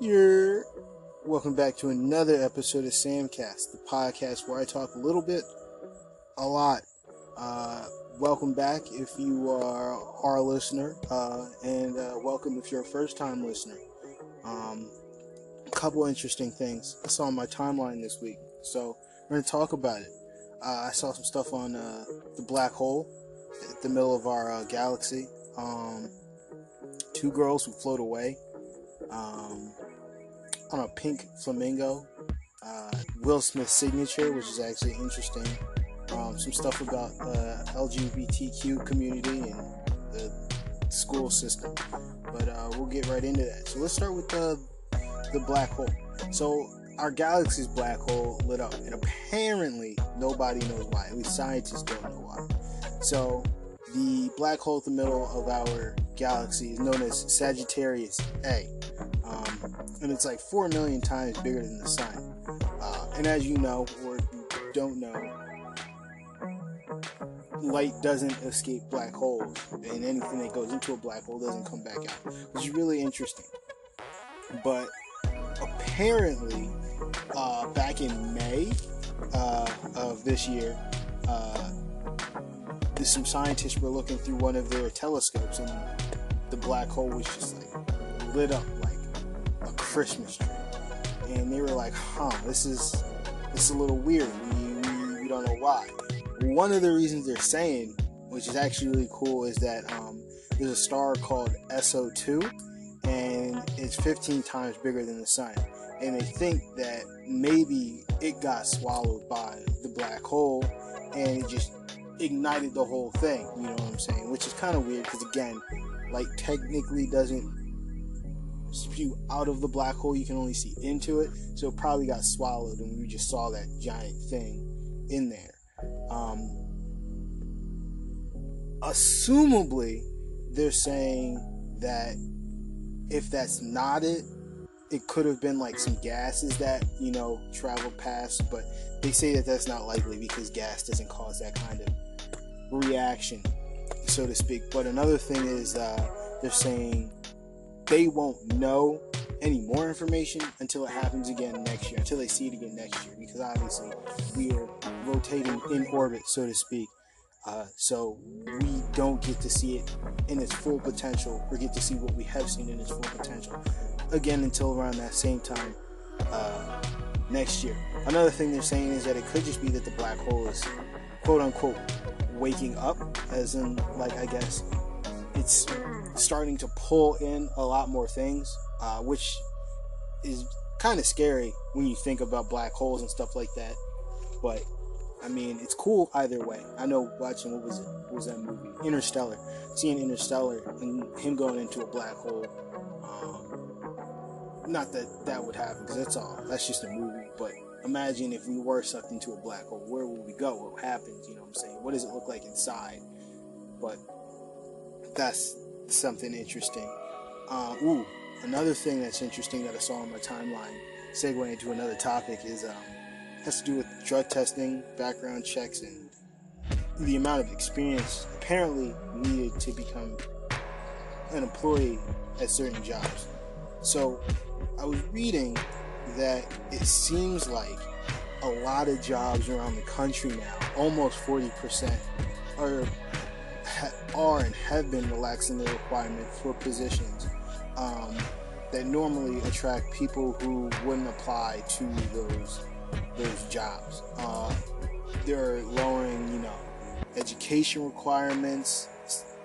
You're welcome back to another episode of Samcast, the podcast where I talk a little bit, a lot. Uh, welcome back if you are our listener, uh, and uh, welcome if you're a first-time listener. Um, a couple interesting things I saw on my timeline this week, so we're gonna talk about it. Uh, I saw some stuff on uh, the black hole at the middle of our uh, galaxy. Um, two girls who float away um, on a pink flamingo. Uh, Will Smith's signature, which is actually interesting. Um, some stuff about the LGBTQ community and the school system. But uh, we'll get right into that. So let's start with the the black hole. So our galaxy's black hole lit up, and apparently nobody knows why. At least scientists don't know why. So the black hole at the middle of our galaxy is known as Sagittarius A, and it's like four million times bigger than the sun. Uh, and as you know, or you don't know, light doesn't escape black holes, and anything that goes into a black hole doesn't come back out, which is really interesting. But apparently, uh, back in May uh, of this year, uh, some scientists were looking through one of their telescopes, and the black hole was just like lit up Christmas tree. And they were like, "Huh, this is this is a little weird. We, we, we don't know why." One of the reasons they're saying, which is actually really cool, is that um, there's a star called SO2, and it's 15 times bigger than the sun. And they think that maybe it got swallowed by the black hole, and it just ignited the whole thing. You know what I'm saying? Which is kind of weird because again, like technically doesn't spew out of the black hole. You can only see into it, so it probably got swallowed, and we just saw that giant thing in there. Um, assumably, they're saying that if that's not it, it could have been like some gases that you know traveled past, but they say that that's not likely because gas doesn't cause that kind of reaction, so to speak. But another thing is uh, they're saying they won't know any more information until it happens again next year, until they see it again next year, because obviously we are rotating in orbit, so to speak. Uh, so we don't get to see it in its full potential, or get to see what we have seen in its full potential again until around that same time uh, next year. Another thing they're saying is that it could just be that the black hole is quote unquote waking up, as in, like, I guess it's starting to pull in a lot more things, uh, which is kind of scary when you think about black holes and stuff like that. But I mean, it's cool either way. I know watching what was it? What was that movie? Interstellar. Seeing Interstellar and him going into a black hole. Um, not that that would happen because that's all. That's just a movie. But imagine if we were sucked into a black hole, where would we go? What happens? You know what I'm saying? What does it look like inside? But that's something interesting. Uh, ooh, another thing that's interesting that I saw on my timeline, segue into another topic, is um, has to do with drug testing, background checks, and the amount of experience apparently needed to become an employee at certain jobs. So I was reading that it seems like a lot of jobs around the country now, almost 40%, are are and have been relaxing the requirement for positions um, that normally attract people who wouldn't apply to those those jobs. Uh, they're lowering, you know, education requirements,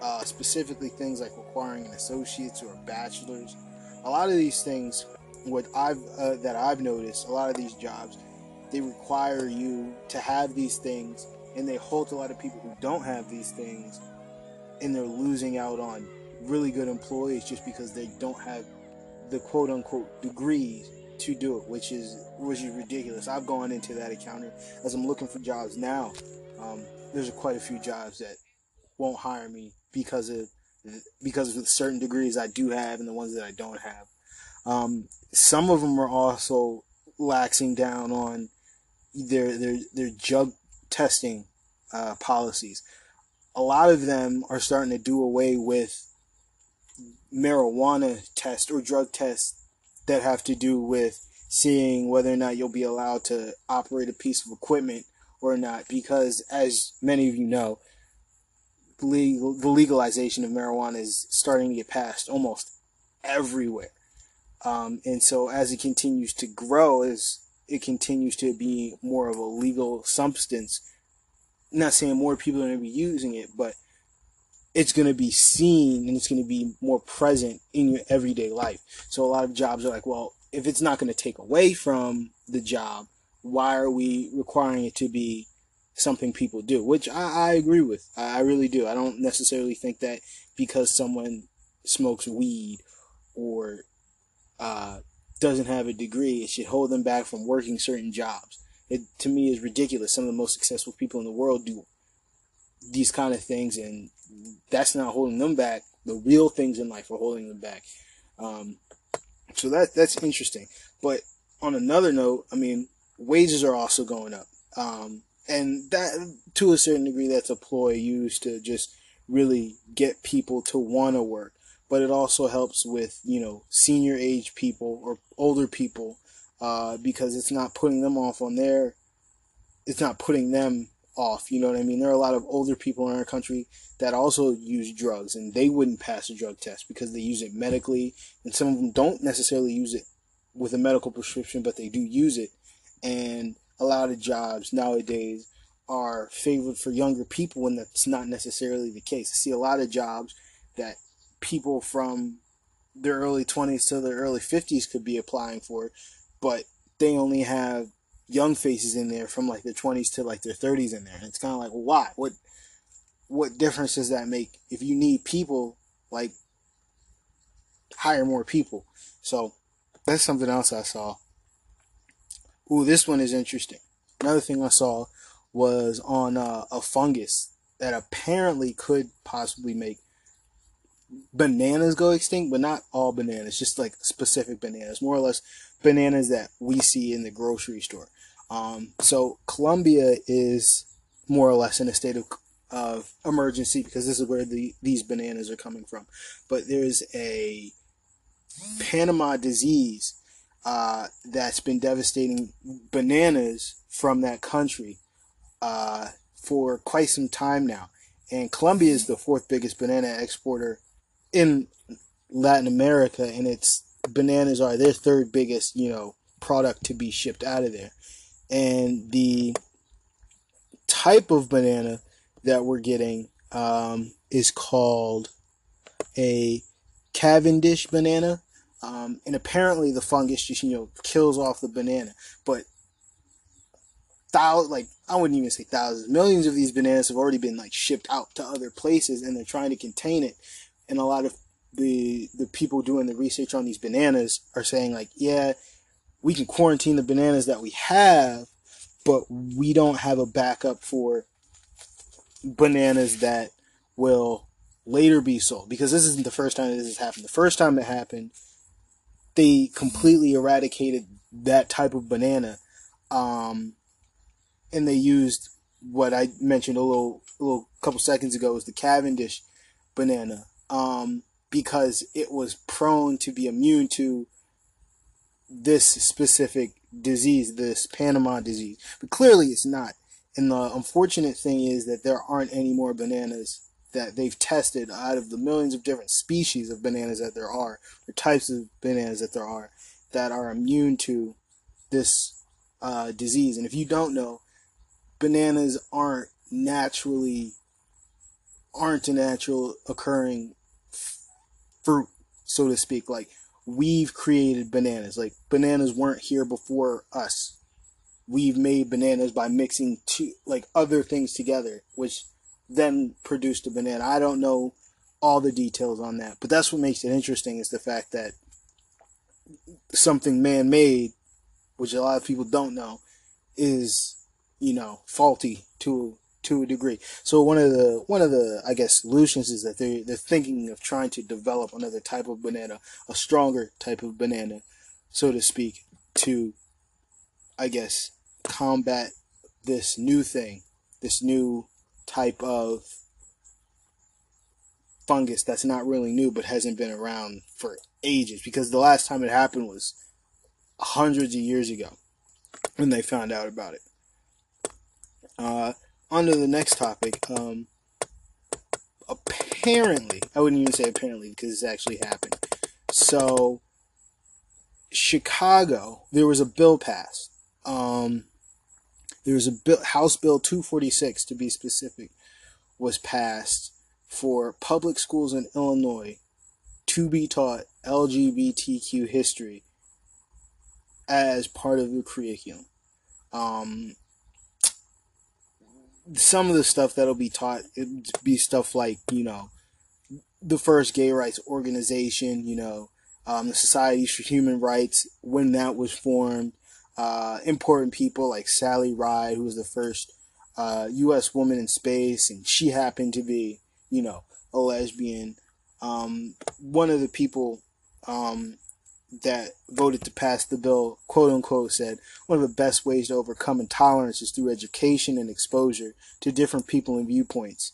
uh, specifically things like requiring an associate's or a bachelor's. A lot of these things what I've uh, that I've noticed, a lot of these jobs, they require you to have these things, and they hold a lot of people who don't have these things, and they're losing out on really good employees just because they don't have the quote unquote degrees to do it, which is which is ridiculous. I've gone into that encounter as I'm looking for jobs now. Um, there's quite a few jobs that won't hire me because of because of the certain degrees I do have and the ones that I don't have. Um, some of them are also laxing down on their their their drug testing uh, policies. A lot of them are starting to do away with marijuana tests or drug tests that have to do with seeing whether or not you'll be allowed to operate a piece of equipment or not. Because, as many of you know, legal, the legalization of marijuana is starting to get passed almost everywhere. Um, and so, as it continues to grow, as it continues to be more of a legal substance, not saying more people are going to be using it, but it's going to be seen and it's going to be more present in your everyday life. So a lot of jobs are like, well, if it's not going to take away from the job, why are we requiring it to be something people do? Which I, I agree with. I, I really do. I don't necessarily think that because someone smokes weed or uh, doesn't have a degree, it should hold them back from working certain jobs. It to me is ridiculous. Some of the most successful people in the world do these kind of things, and that's not holding them back. The real things in life are holding them back. Um, so that that's interesting. But on another note, I mean, wages are also going up, um, and that to a certain degree, that's a ploy used to just really get people to want to work. But it also helps with you know senior age people or older people uh, because it's not putting them off on their, it's not putting them off. You know what I mean? There are a lot of older people in our country that also use drugs and they wouldn't pass a drug test because they use it medically and some of them don't necessarily use it with a medical prescription but they do use it and a lot of jobs nowadays are favored for younger people when that's not necessarily the case. I see a lot of jobs that people from their early 20s to their early 50s could be applying for but they only have young faces in there from like their 20s to like their 30s in there. And it's kind of like, why? What what difference does that make? If you need people, like hire more people. So that's something else I saw. Ooh, this one is interesting. Another thing I saw was on uh, a fungus that apparently could possibly make bananas go extinct, but not all bananas, just like specific bananas, more or less bananas that we see in the grocery store. Um, so Colombia is more or less in a state of, of emergency because this is where the these bananas are coming from. But there's a Panama disease uh, that's been devastating bananas from that country uh, for quite some time now. And Colombia is the fourth biggest banana exporter in Latin America, and its bananas are their third biggest, you know, product to be shipped out of there and the type of banana that we're getting um, is called a Cavendish banana. Um, and apparently the fungus just you know kills off the banana, but thousands like I wouldn't even say thousands, millions of these bananas have already been like shipped out to other places, and they're trying to contain it. And a lot of the the people doing the research on these bananas are saying like, yeah, we can quarantine the bananas that we have, but we don't have a backup for bananas that will later be sold because this isn't the first time this has happened. The first time it happened, they completely eradicated that type of banana, um, and they used what I mentioned a little, a little couple seconds ago was the Cavendish banana, um, because it was prone to be immune to this specific disease, this Panama disease. But clearly it's not. And the unfortunate thing is that there aren't any more bananas that they've tested out of the millions of different species of bananas that there are, or types of bananas that there are, that are immune to this uh, disease. And if you don't know, bananas aren't naturally aren't a natural occurring fruit, so to speak. Like we've created bananas. Like bananas weren't here before us. We've made bananas by mixing two like other things together, which then produced a banana. I don't know all the details on that, but that's what makes it interesting is the fact that something man-made, which a lot of people don't know, is you know faulty to to a degree. So one of the one of the I guess solutions is that they they're thinking of trying to develop another type of banana, a stronger type of banana, so to speak, to I guess combat this new thing, this new type of fungus that's not really new but hasn't been around for ages because the last time it happened was hundreds of years ago when they found out about it. Uh, on to the next topic. Um, apparently, I wouldn't even say apparently because it's actually happened. So, Chicago, there was a bill passed. Um, there was a bill, House Bill 246 to be specific, was passed for public schools in Illinois to be taught LGBTQ history as part of the curriculum. Um, some of the stuff that'll be taught it be stuff like you know the first gay rights organization, you know, um, the Societies for Human Rights when that was formed. Uh, important people like Sally Ride, who was the first uh, U.S. woman in space, and she happened to be, you know, a lesbian. Um, one of the people um, that voted to pass the bill, quote unquote, said one of the best ways to overcome intolerance is through education and exposure to different people and viewpoints.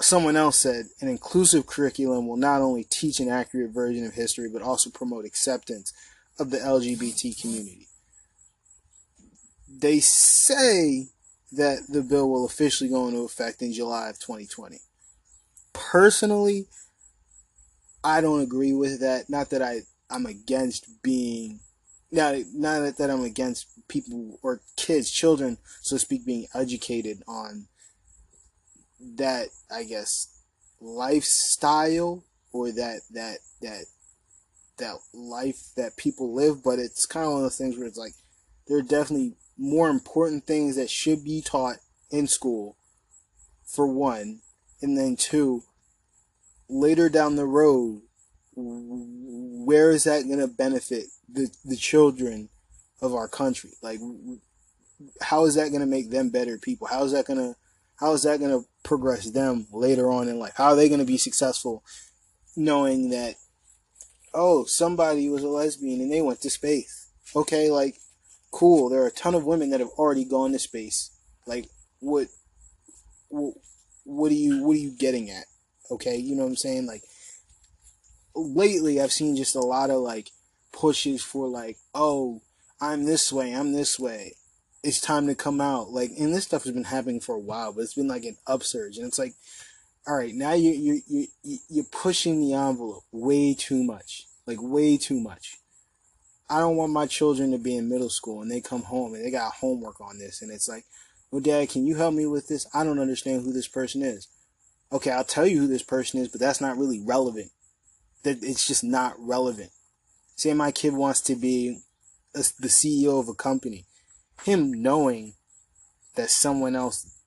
Someone else said an inclusive curriculum will not only teach an accurate version of history, but also promote acceptance of the LGBT community. They say that the bill will officially go into effect in July of 2020. Personally, I don't agree with that. Not that I I'm against being not not that I'm against people or kids, children, so to speak, being educated on that I guess lifestyle or that that that that life that people live, but it's kind of one of those things where it's like there are definitely more important things that should be taught in school for one, and then two, later down the road, where is that going to benefit the, the children of our country? Like, how is that going to make them better people? How is that going to, how is that going to progress them later on in life? How are they going to be successful knowing that, oh, somebody was a lesbian and they went to space? Okay, like, cool. There are a ton of women that have already gone to space. Like, what, what, what are you, what are you getting at? Okay, you know what I'm saying? Like lately I've seen just a lot of like pushes for like, oh, I'm this way, I'm this way. It's time to come out. Like, and this stuff has been happening for a while, but it's been like an upsurge, and it's like, all right, now you you you you're pushing the envelope way too much, like way too much. I don't want my children to be in middle school and they come home and they got homework on this, and it's like, well, Dad, can you help me with this? I don't understand who this person is okay, I'll tell you who this person is, but that's not really relevant. That it's just not relevant. Say my kid wants to be a, the CEO of a company, him knowing that someone else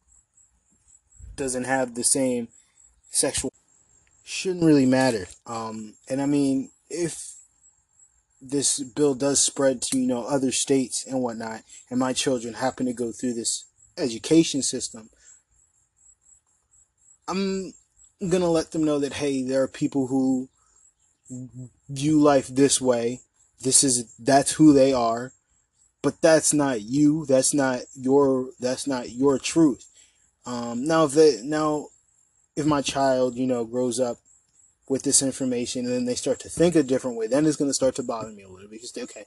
doesn't have the same sexual shouldn't really matter. Um, and I mean, if this bill does spread to you know other states and whatnot, and my children happen to go through this education system, I'm gonna let them know that hey, there are people who view life this way. This is that's who they are, but that's not you. That's not your. That's not your truth. Um, now, if they now, if my child, you know, grows up with this information and then they start to think a different way, then it's gonna start to bother me a little bit because okay,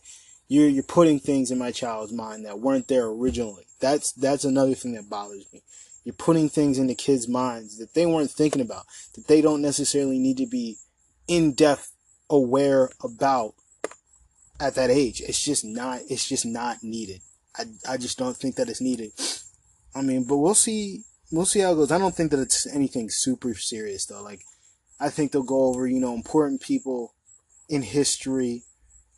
you're you're putting things in my child's mind that weren't there originally. That's that's another thing that bothers me. You're putting things into kids' minds that they weren't thinking about, that they don't necessarily need to be in depth aware about at that age. It's just not it's just not needed. I I just don't think that it's needed. I mean, but we'll see we'll see how it goes. I don't think that it's anything super serious though. Like I think they'll go over, you know, important people in history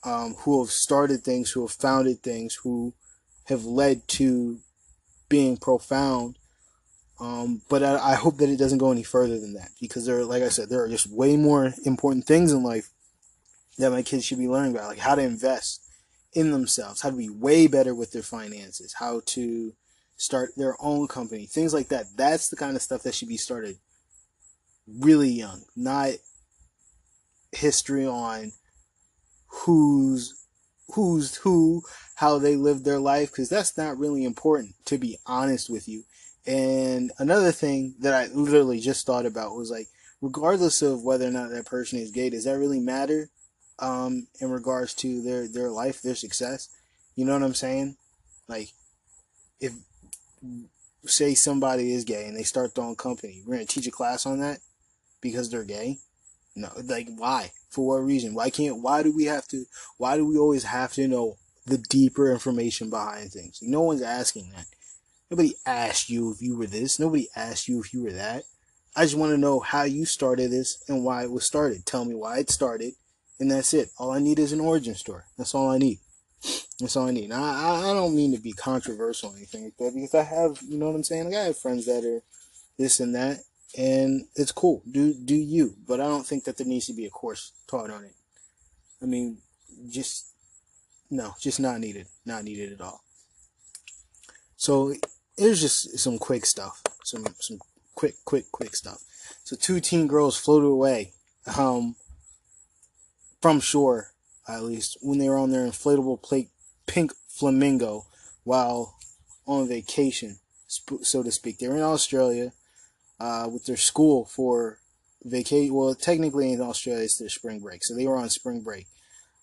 um, who have started things, who have founded things, who have led to being profound um, but I, I, hope that it doesn't go any further than that because there, like I said, there are just way more important things in life that my kids should be learning about, like how to invest in themselves, how to be way better with their finances, how to start their own company, things like that. That's the kind of stuff that should be started really young, not history on who's who's who, how they lived their life, because that's not really important, to be honest with you And another thing that I literally just thought about was like, regardless of whether or not that person is gay, does that really matter? Um, in regards to their their life, their success. You know what I'm saying? Like, if say somebody is gay and they start their own company, we're gonna teach a class on that because they're gay. No, like why? For what reason? Why can't? Why do we have to? Why do we always have to know the deeper information behind things? No one's asking that. Nobody asked you if you were this. Nobody asked you if you were that. I just want to know how you started this and why it was started. Tell me why it started, and that's it. All I need is an origin story. That's all I need. That's all I need. Now, I, I don't mean to be controversial or anything like that because I have, you know what I'm saying? Like I have friends that are this and that, and it's cool. Do do you? But I don't think that there needs to be a course taught on it. I mean, just no, just not needed. Not needed at all. So here's just some quick stuff. Some some quick, quick, quick stuff. So two teen girls floated away um, from shore, at least, when they were on their inflatable plate pink flamingo while on vacation, so to speak. They were in Australia uh, with their school for vacation. Well, technically in Australia, it's their spring break. So they were on spring break.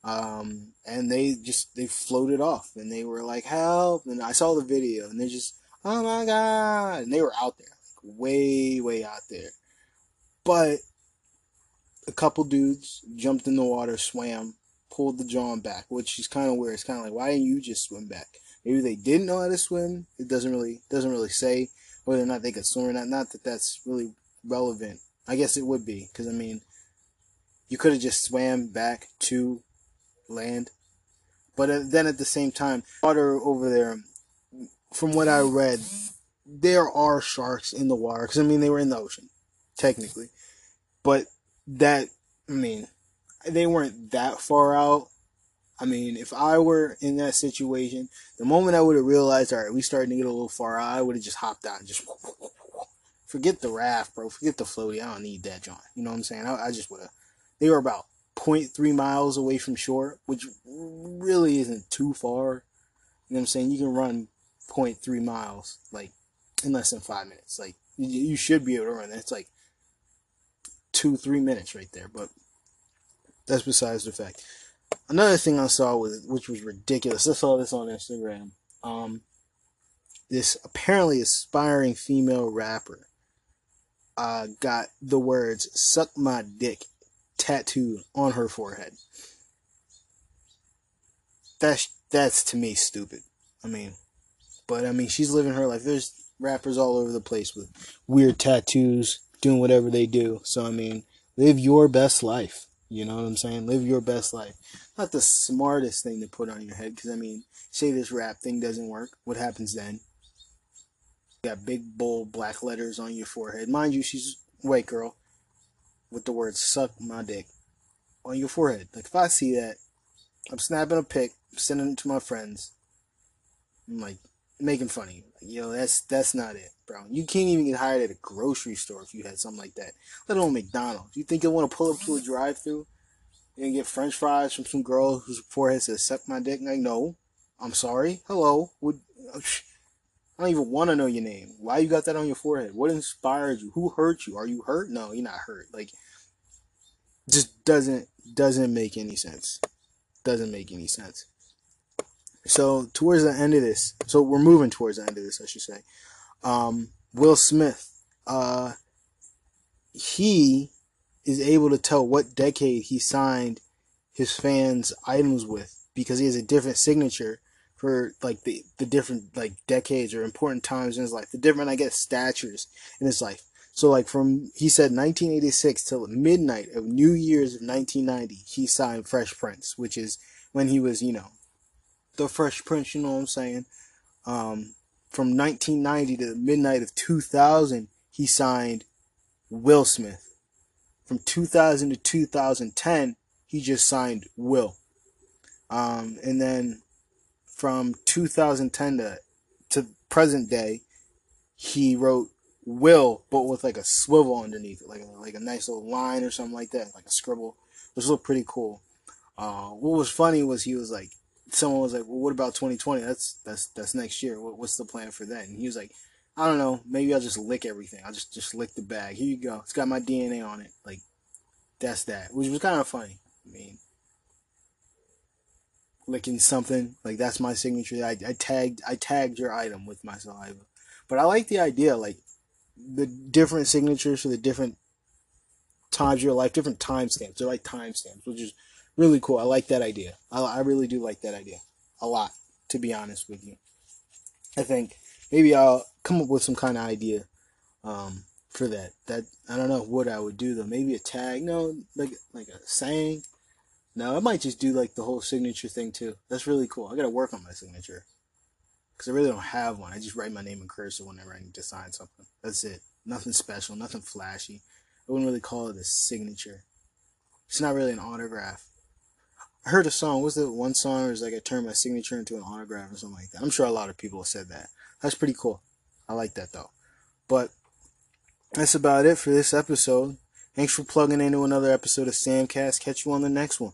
Um, and they just, they floated off and they were like, help. And I saw the video and they just, oh my God. And they were out there, like way, way out there. But a couple dudes jumped in the water, swam, pulled the John back, which is kind of weird. It's kind of like, why didn't you just swim back? Maybe they didn't know how to swim. It doesn't really, doesn't really say whether or not they could swim or not. Not that that's really relevant. I guess it would be, because I mean, you could have just swam back to land. But uh, then at the same time, water over there, from what I read, there are sharks in the water. Because, I mean, they were in the ocean, technically. But that, I mean, they weren't that far out. I mean, if I were in that situation, the moment I would have realized, all right, we starting to get a little far out, I would have just hopped out and just forget the raft, bro. Forget the floaty. I don't need that, John. You know what I'm saying? I, I just would have. They were about 0.3 miles away from shore, which really isn't too far. You know what I'm saying? You can run 0.3 miles like in less than five minutes. Like you, you should be able to run. That's like two, three minutes right there. But that's besides the fact. Another thing I saw was which was ridiculous. I saw this on Instagram. Um, this apparently aspiring female rapper uh, got the words "suck my dick" tattooed on her forehead. That's that's to me stupid. I mean, but I mean she's living her life. There's rappers all over the place with weird tattoos, doing whatever they do. So I mean, live your best life. You know what I'm saying? Live your best life. Not the smartest thing to put on your head, because I mean, say this rap thing doesn't work. What happens then? You got big, bold black letters on your forehead. Mind you, she's white girl with the words "suck my dick" on your forehead. Like if I see that, I'm snapping a pic, sending it to my friends. I'm like making fun of you. Yo, that's that's not it, bro. You can't even get hired at a grocery store if you had something like that. Let alone McDonald's. You think you'll want to pull up to a drive-through and get French fries from some girl whose forehead says "suck my dick"? Like, no, I'm sorry. Hello, would. Oh, I don't even want to know your name. Why you got that on your forehead? What inspired you? Who hurt you? Are you hurt? No, you're not hurt. Like, just doesn't doesn't make any sense. Doesn't make any sense. So towards the end of this, so we're moving towards the end of this, I should say. Um, Will Smith, uh, he is able to tell what decade he signed his fans' items with because he has a different signature for like the, the different like decades or important times in his life, the different I guess statures in his life. So like from he said 1986 till midnight of New Year's of 1990, he signed Fresh Prince, which is when he was you know the Fresh Prince. You know what I'm saying? Um, from 1990 to midnight of 2000, he signed Will Smith. From 2000 to 2010, he just signed Will. Um, and then from 2010 to, to present day, he wrote Will, but with like a swivel underneath it, like a, like a nice little line or something like that, like a scribble, which looked pretty cool. Uh, what was funny was he was like, someone was like, "Well, what about 2020? That's that's that's next year. What, what's the plan for that?" And he was like, I don't know. Maybe I'll just lick everything. I'll just just lick the bag. Here you go. It's got my DNA on it. Like that's that, which was kind of funny. I mean, licking something like that's my signature. I, I tagged I tagged your item with my saliva, but I like the idea. Like the different signatures for the different times of your life, different timestamps. They're like timestamps, which is really cool. I like that idea. I, I really do like that idea a lot, to be honest with you. I think maybe I'll come up with some kind of idea um, for that. That I don't know what I would do though. Maybe a tag. No, like like a saying. No, I might just do like the whole signature thing too. That's really cool. I gotta work on my signature because I really don't have one. I just write my name in cursive whenever I need to sign something. That's it. Nothing special. Nothing flashy. I wouldn't really call it a signature. It's not really an autograph. I heard a song. Was it one song where it's like I turned my signature into an autograph or something like that? I'm sure a lot of people have said that. That's pretty cool. I like that though. But that's about it for this episode. Thanks for plugging into another episode of Samcast. Catch you on the next one.